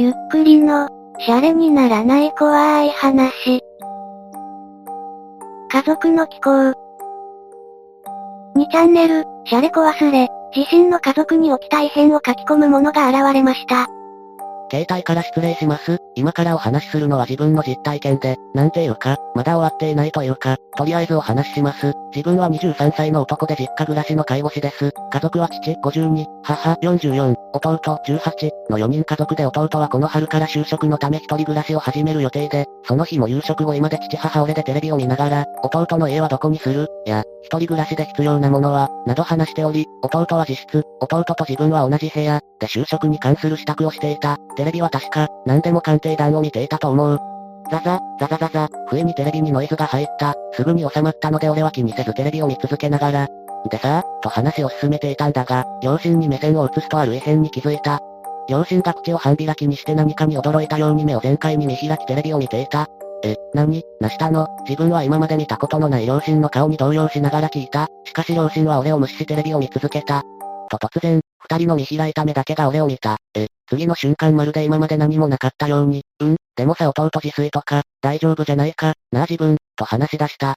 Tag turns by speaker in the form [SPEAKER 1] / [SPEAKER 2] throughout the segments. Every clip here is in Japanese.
[SPEAKER 1] ゆっくりの、シャレにならない怖い話。家族の気候。2チャンネル、シャレコ忘れ、自身の家族に起きた異変を書き込むものが現れました。
[SPEAKER 2] 携帯から失礼します。今からお話しするのは自分の実体験で、なんていうか、まだ終わっていないというか、とりあえずお話しします。自分は23歳の男で実家暮らしの介護士です。家族は父52、母44、弟18の4人家族で弟はこの春から就職のため一人暮らしを始める予定で、その日も夕食後今で父母俺でテレビを見ながら、弟の家はどこにする？や、一人暮らしで必要なものは、など話しており、弟は自室、弟と自分は同じ部屋、で就職に関する支度をしていた。テレビは確か、何でも鑑定団を見ていたと思う。ザザ、ザザザザ、不意にテレビにノイズが入った。すぐに収まったので俺は気にせずテレビを見続けながら。でさと話を進めていたんだが、両親に目線を移すとある異変に気づいた。両親が口を半開きにして何かに驚いたように目を全開に見開きテレビを見ていた。え、何なしたの？自分は今まで見たことのない両親の顔に動揺しながら聞いた。しかし両親は俺を無視しテレビを見続けた。と突然、二人の見開いた目だけが俺を見た。え、次の瞬間まるで今まで何もなかったように、うん、でもさ弟自炊とか、大丈夫じゃないか、なあ自分、と話し出した。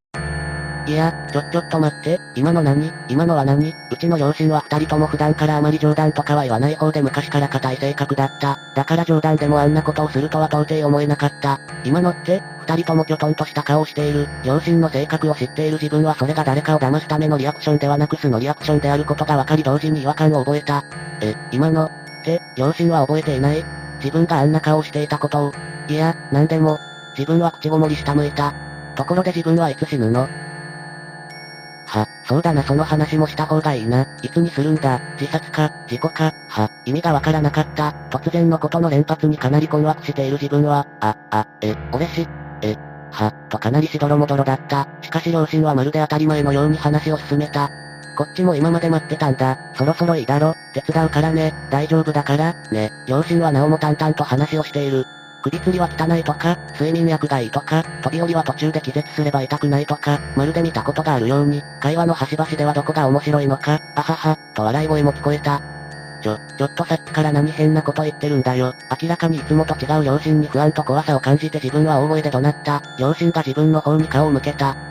[SPEAKER 2] いや、ちょ、ちょっと待って、今の何？今のは何？うちの両親は二人とも普段からあまり冗談とかは言わない方で昔から硬い性格だった。だから冗談でもあんなことをするとは到底思えなかった。今のって、二人ともきょとんとした顔をしている。両親の性格を知っている自分はそれが誰かを騙すためのリアクションではなく素のリアクションであることが分かり同時に違和感を覚えた。え、今の、って、両親は覚えていない？自分があんな顔をしていたことを。いや、なんでも、自分は口ごもり下向いた。ところで自分はいつ死ぬの、そうだなその話もした方がいいな。いつにするんだ？自殺か、事故か、は、意味がわからなかった。突然のことの連発にかなり困惑している自分は、あ、あ、え、俺し、え、は、とかなりしどろもどろだった。しかし両親はまるで当たり前のように話を進めた。こっちも今まで待ってたんだ。そろそろいいだろ。手伝うからね。大丈夫だから、ね。両親はなおも淡々と話をしている。首吊りは汚いとか、睡眠薬がいいとか、飛び降りは途中で気絶すれば痛くないとか、まるで見たことがあるように、会話の端々ではどこが面白いのか、あはは、と笑い声も聞こえた。ちょ、ちょっとさっきから何変なこと言ってるんだよ。明らかにいつもと違う両親に不安と怖さを感じて自分は大声で怒鳴った。両親が自分の方に顔を向けた。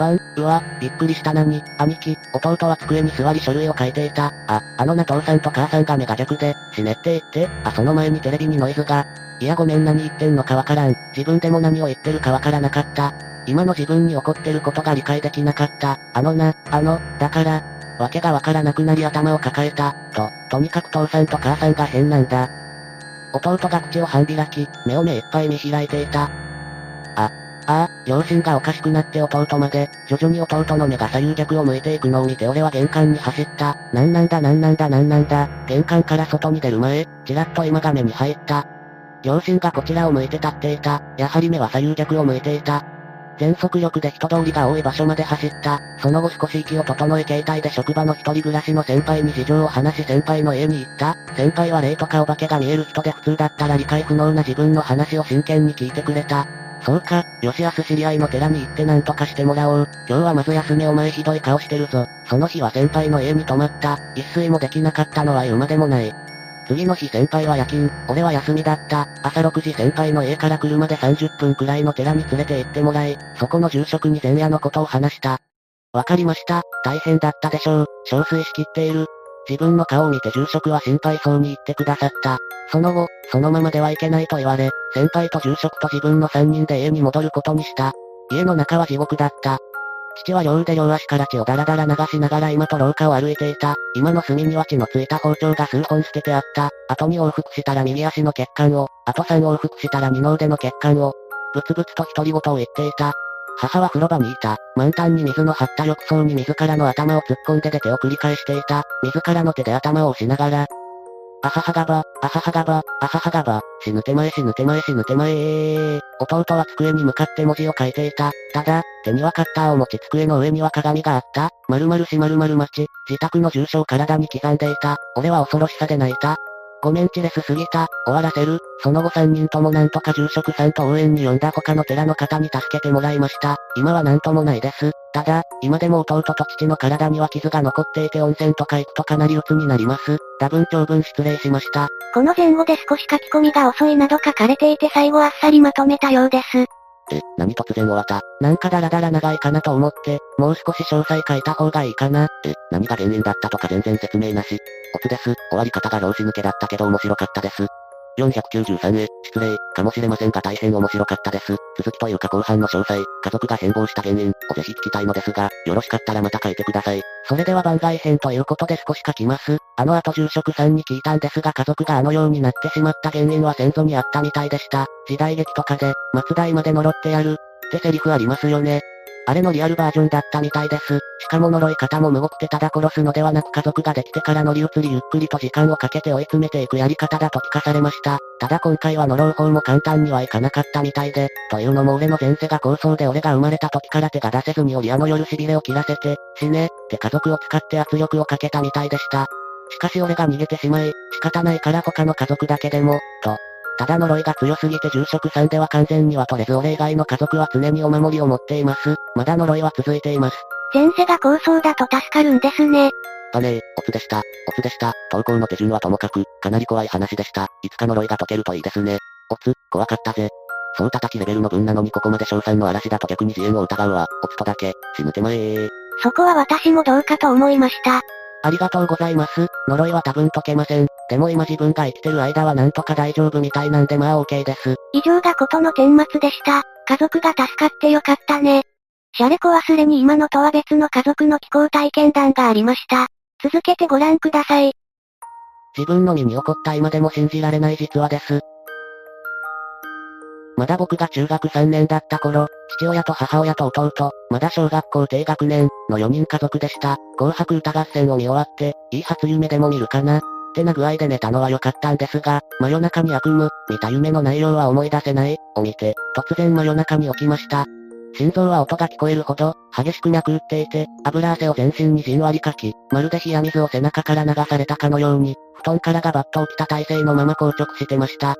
[SPEAKER 2] バン、うわ、びっくりしたなに、兄貴、弟は机に座り書類を書いていた。あ、あのな父さんと母さんが目が逆で、死ねって言って、あ、その前にテレビにノイズが。いやごめん何言ってんのかわからん。自分でも何を言ってるかわからなかった。今の自分に起こってることが理解できなかった。あのな、あの、だから、わけがわからなくなり頭を抱えた、と、とにかく父さんと母さんが変なんだ。弟が口を半開き、目を目いっぱい見開いていた。あ、ああ、両親がおかしくなって弟まで、徐々に弟の目が左右逆を向いていくのを見て俺は玄関に走った。なんなんだなんなんだなんなんだ。玄関から外に出る前、ちらっと今が目に入った。両親がこちらを向いて立っていた。やはり目は左右逆を向いていた。全速力で人通りが多い場所まで走った。その後少し息を整え携帯で職場の一人暮らしの先輩に事情を話し先輩の家に行った。先輩は霊とかお化けが見える人で普通だったら理解不能な自分の話を真剣に聞いてくれた。そうか、吉安知り合いの寺に行って何とかしてもらおう。今日はまず休めお前ひどい顔してるぞ。その日は先輩の家に泊まった。一睡もできなかったのは言うまでもない。次の日先輩は夜勤、俺は休みだった。朝6時先輩の家から車で30分くらいの寺に連れて行ってもらい、そこの住職に前夜のことを話した。わかりました。大変だったでしょう。憔悴しきっている。自分の顔を見て住職は心配そうに言ってくださった。その後、そのままではいけないと言われ、先輩と住職と自分の3人で家に戻ることにした。家の中は地獄だった。父は両腕両足から血をダラダラ流しながら今と廊下を歩いていた。今の隅には血のついた包丁が数本捨ててあった。後に往復したら右足の血管を、あと3往復したら二の腕の血管を、ブツブツと独り言を言っていた。母は風呂場にいた。満タンに水の張った浴槽に自らの頭を突っ込んで出てを繰り返していた。自らの手で頭を押しながら。あははがば、あははがば、あははがば、死ぬ手前死ぬ手前死ぬ手前弟は机に向かって文字を書いていた。ただ、手にはカッターを持ち机の上には鏡があった。〇〇し〇〇町、自宅の住所を体に刻んでいた。俺は恐ろしさで泣いた。ごめんチレスすぎた、終わらせる。その後3人ともなんとか住職さんと応援に呼んだ他の寺の方に助けてもらいました。今はなんともないです。ただ、今でも弟と父の体には傷が残っていて温泉とか行くとかなり鬱になります。多分長文失礼しました。
[SPEAKER 1] この前後で少し書き込みが遅いなど書かれていて最後あっさりまとめたようです。
[SPEAKER 2] え、何突然終わった。なんかだらだら長いかなと思って、もう少し詳細書いた方がいいかな。え、何が原因だったとか全然説明なし。オツです。終わり方が老子抜けだったけど面白かったです。493へ、失礼、かもしれませんが大変面白かったです。続きというか後半の詳細、家族が変貌した原因をぜひ聞きたいのですが、よろしかったらまた書いてください。それでは番外編ということで少し書きます。あの後住職さんに聞いたんですが家族があのようになってしまった原因は先祖にあったみたいでした。時代劇とかで、松代まで呪ってやる、ってセリフありますよね。あれのリアルバージョンだったみたいです。しかも呪い方も無くてただ殺すのではなく家族ができてから乗り移りゆっくりと時間をかけて追い詰めていくやり方だと聞かされました。ただ今回は呪う方も簡単にはいかなかったみたいで、というのも俺の前世が構想で俺が生まれた時から手が出せずにおりあの夜痺れを切らせて、死ね、って家族を使って圧力をかけたみたいでした。しかし俺が逃げてしまい、仕方ないから他の家族だけでも、と、ただ呪いが強すぎて住職さんでは完全には取れず俺以外の家族は常にお守りを持っています。まだ呪いは続いています。
[SPEAKER 1] 前世が構想だと助かるんですね。
[SPEAKER 2] あねえ、オツでした。オツでした。投稿の手順はともかく、かなり怖い話でした。いつか呪いが解けるといいですね。オツ、怖かったぜ。そう叩きレベルの分なのにここまで賞賛の嵐だと逆に自演を疑うわ。オツとだけ、死ぬ手前ー。
[SPEAKER 1] そこは私もどうかと思いました。
[SPEAKER 2] ありがとうございます。呪いは多分解けません。でも今自分が生きてる間はなんとか大丈夫みたいなんでまあ OK です。
[SPEAKER 1] 以上がことの顛末でした。家族が助かってよかったね。シャレコ忘れに今のとは別の家族の気候体験談がありました。続けてご覧ください。
[SPEAKER 2] 自分の身に起こった今でも信じられない実話です。まだ僕が中学3年だった頃、父親と母親と弟、まだ小学校低学年の4人家族でした。紅白歌合戦を見終わって、いい初夢でも見るかなってな具合で寝たのは良かったんですが、真夜中に悪夢、見た夢の内容は思い出せない、を見て、突然真夜中に起きました。心臓は音が聞こえるほど、激しく脈打っていて、油汗を全身にじんわりかき、まるで冷や水を背中から流されたかのように、布団からがバッと起きた体勢のまま硬直してました。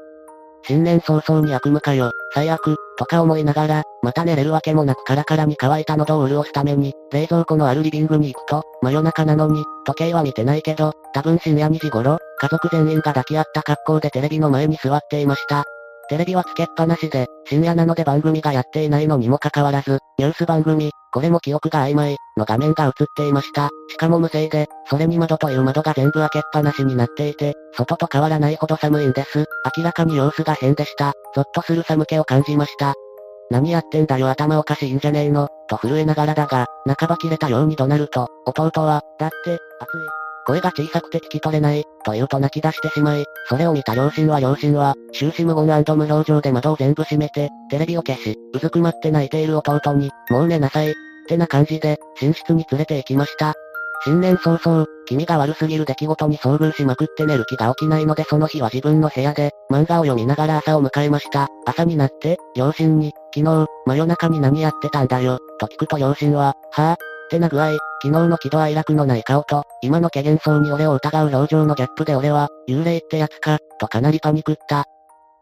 [SPEAKER 2] 新年早々に悪夢かよ、最悪、とか思いながら、また寝れるわけもなくカラカラに乾いた喉を潤すために、冷蔵庫のあるリビングに行くと、真夜中なのに、時計は見てないけど、多分深夜2時頃、家族全員が抱き合った格好でテレビの前に座っていました。テレビはつけっぱなしで、深夜なので番組がやっていないのにもかかわらず、ニュース番組、これも記憶が曖昧、の画面が映っていました。しかも無声で、それに窓という窓が全部開けっぱなしになっていて、外と変わらないほど寒いんです。明らかに様子が変でした。ゾッとする寒気を感じました。何やってんだよ頭おかしいんじゃねえの、と震えながらだが、半ば切れたように怒鳴ると、弟は、だって、暑い。声が小さくて聞き取れない、と言うと泣き出してしまい、それを見た両親は両親は、終始無言無表情で窓を全部閉めて、テレビを消し、うずくまって泣いている弟に、もう寝なさい、ってな感じで、寝室に連れて行きました。新年早々、気味が悪すぎる出来事に遭遇しまくって寝る気が起きないのでその日は自分の部屋で、漫画を読みながら朝を迎えました。朝になって、両親に、昨日、真夜中に何やってたんだよ、と聞くと両親は、はぁ、ってな具合、昨日の喜怒哀楽のない顔と、今の怪幻想に俺を疑う表情のギャップで俺は、幽霊ってやつか、とかなりパニクった。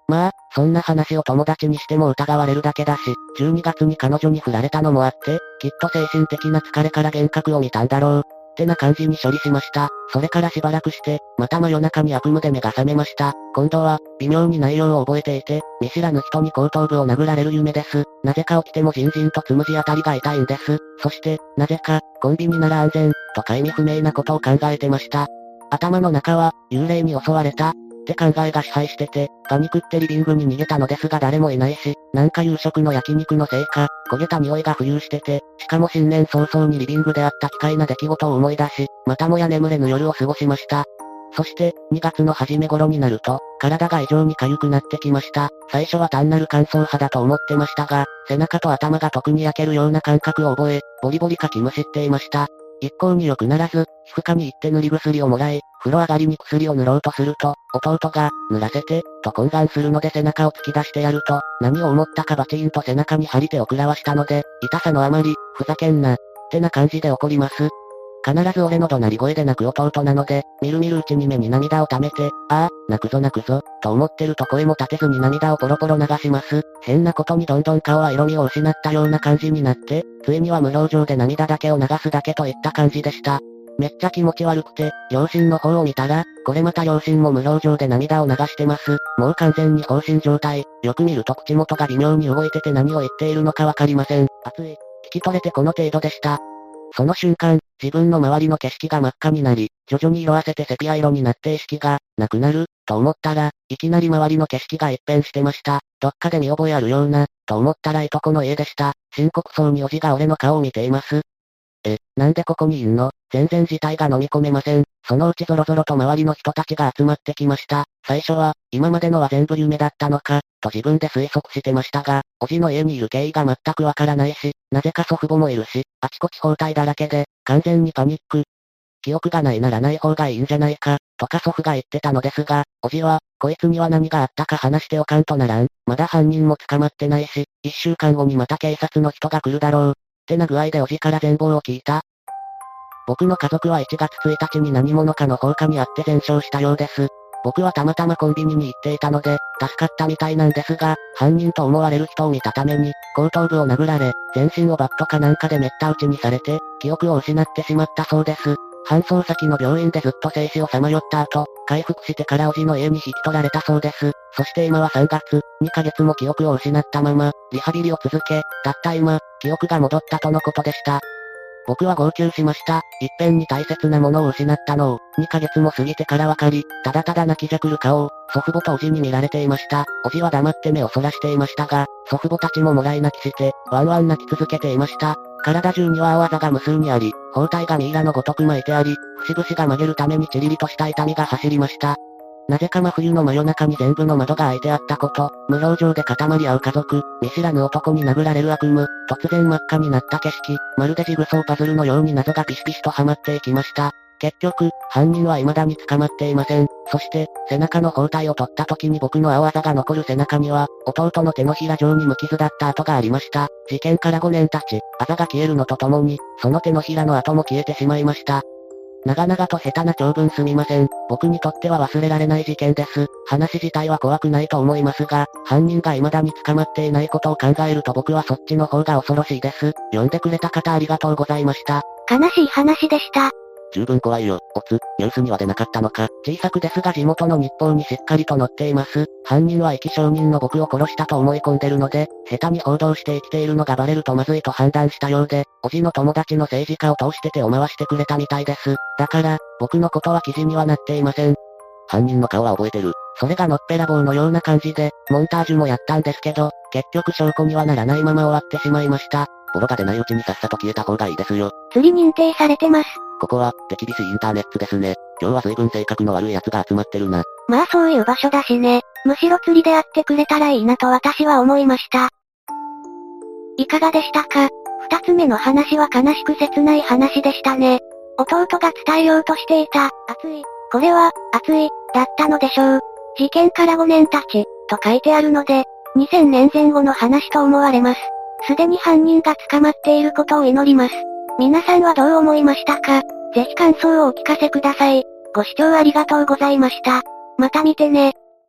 [SPEAKER 2] まあ、そんな話を友達にしても疑われるだけだし、12月に彼女に振られたのもあって、きっと精神的な疲れから幻覚を見たんだろう。ってな感じに処理しました。それからしばらくして、また真夜中に悪夢で目が覚めました。今度は、微妙に内容を覚えていて、見知らぬ人に後頭部を殴られる夢です。なぜか起きてもじんじんとつむじあたりが痛いんです。そして、なぜか、コンビニなら安全、とか意味不明なことを考えてました。頭の中は、幽霊に襲われた、って考えが支配してて、パニクってリビングに逃げたのですが誰もいないし、なんか夕食の焼肉のせいか、焦げた匂いが浮遊してて、しかも新年早々にリビングであった奇怪な出来事を思い出し、またもや眠れぬ夜を過ごしました。そして、2月の初め頃になると、体が異常に痒くなってきました。最初は単なる乾燥肌と思ってましたが、背中と頭が特に焼けるような感覚を覚え、ボリボリかきむしっていました。一向に良くならず、皮膚科に行って塗り薬をもらい、風呂上がりに薬を塗ろうとすると、弟が、塗らせて、と懇願するので背中を突き出してやると、何を思ったかバチンと背中に張り手を食らわしたので、痛さのあまり、ふざけんな、ってな感じで怒ります。必ず俺の怒鳴り声で泣く弟なので、みるみるうちに目に涙を溜めて、ああ、泣くぞ泣くぞ、と思ってると声も立てずに涙をポロポロ流します。変なことにどんどん顔は色味を失ったような感じになって、ついには無表情で涙だけを流すだけといった感じでした。めっちゃ気持ち悪くて、両親の方を見たら、これまた両親も無表情で涙を流してます。もう完全に放心状態。よく見ると口元が微妙に動いてて何を言っているのかわかりません。熱い。聞き取れてこの程度でした。その瞬間、自分の周りの景色が真っ赤になり、徐々に色あせてセピア色になって意識が、なくなる、と思ったら、いきなり周りの景色が一変してました。どっかで見覚えあるような、と思ったらいとこの家でした。深刻そうにおじが俺の顔を見ています。え、なんでここにいんの？全然事態が飲み込めません。そのうちぞろぞろと周りの人たちが集まってきました。最初は、今までのは全部夢だったのか、と自分で推測してましたが、おじの家にいる経緯が全くわからないし、なぜか祖父母もいるし、あちこち包帯だらけで、完全にパニック。記憶がないならない方がいいんじゃないか、とか祖父が言ってたのですが、おじは、こいつには何があったか話しておかんとならん。まだ犯人も捕まってないし、一週間後にまた警察の人が来るだろう。ってな具合でおじから全貌を聞いた。僕の家族は1月1日に何者かの放火にあって全焼したようです。僕はたまたまコンビニに行っていたので、助かったみたいなんですが、犯人と思われる人を見たために、後頭部を殴られ、全身をバットかなんかで滅多打ちにされて、記憶を失ってしまったそうです。搬送先の病院でずっと生死をさまよった後、回復してからおじの家に引き取られたそうです。そして今は3月、2ヶ月も記憶を失ったまま、リハビリを続け、たった今、記憶が戻ったとのことでした。僕は号泣しました。一遍に大切なものを失ったのを、2ヶ月も過ぎてからわかり、ただただ泣きじゃくる顔を、祖父母とおじに見られていました。おじは黙って目をそらしていましたが、祖父母たちももらい泣きして、ワンワン泣き続けていました。体中には青あざが無数にあり、包帯がミイラのごとく巻いてあり、節々が曲げるためにチリリとした痛みが走りました。なぜか真冬の真夜中に全部の窓が開いてあったこと、無表情で固まり合う家族、見知らぬ男に殴られる悪夢、突然真っ赤になった景色、まるでジグソーパズルのように謎がピシピシとはまっていきました。結局、犯人は未だに捕まっていません。そして、背中の包帯を取った時に僕の青あざが残る背中には、弟の手のひら状に無傷だった跡がありました。事件から5年経ち、あざが消えるのとともに、その手のひらの跡も消えてしまいました。長々と下手な長文すみません。僕にとっては忘れられない事件です。話自体は怖くないと思いますが、犯人が未だに捕まっていないことを考えると僕はそっちの方が恐ろしいです。読んでくれた方ありがとうございました。
[SPEAKER 1] 悲しい話でした。
[SPEAKER 2] 十分怖いよ、おつ、ニュースには出なかったのか。小さくですが地元の日報にしっかりと載っています。犯人は生き証人の僕を殺したと思い込んでるので、下手に報道して生きているのがバレるとまずいと判断したようで、おじの友達の政治家を通して手を回してくれたみたいです。だから、僕のことは記事にはなっていません。犯人の顔は覚えてる。それがのっぺらぼうのような感じで、モンタージュもやったんですけど、結局証拠にはならないまま終わってしまいました。ボロが出ないうちにさっさと消えた方がいいですよ。
[SPEAKER 1] 釣り認定されてます。
[SPEAKER 2] ここは、手厳しいインターネットですね。今日は随分性格の悪い奴が集まってるな。
[SPEAKER 1] まあそういう場所だしね。むしろ釣りであってくれたらいいなと私は思いました。いかがでしたか？二つ目の話は悲しく切ない話でしたね。弟が伝えようとしていた、熱い、これは、熱い、だったのでしょう。事件から5年経ち、と書いてあるので、2000年前後の話と思われます。すでに犯人が捕まっていることを祈ります。皆さんはどう思いましたか？ぜひ感想をお聞かせください。ご視聴ありがとうございました。また見てね。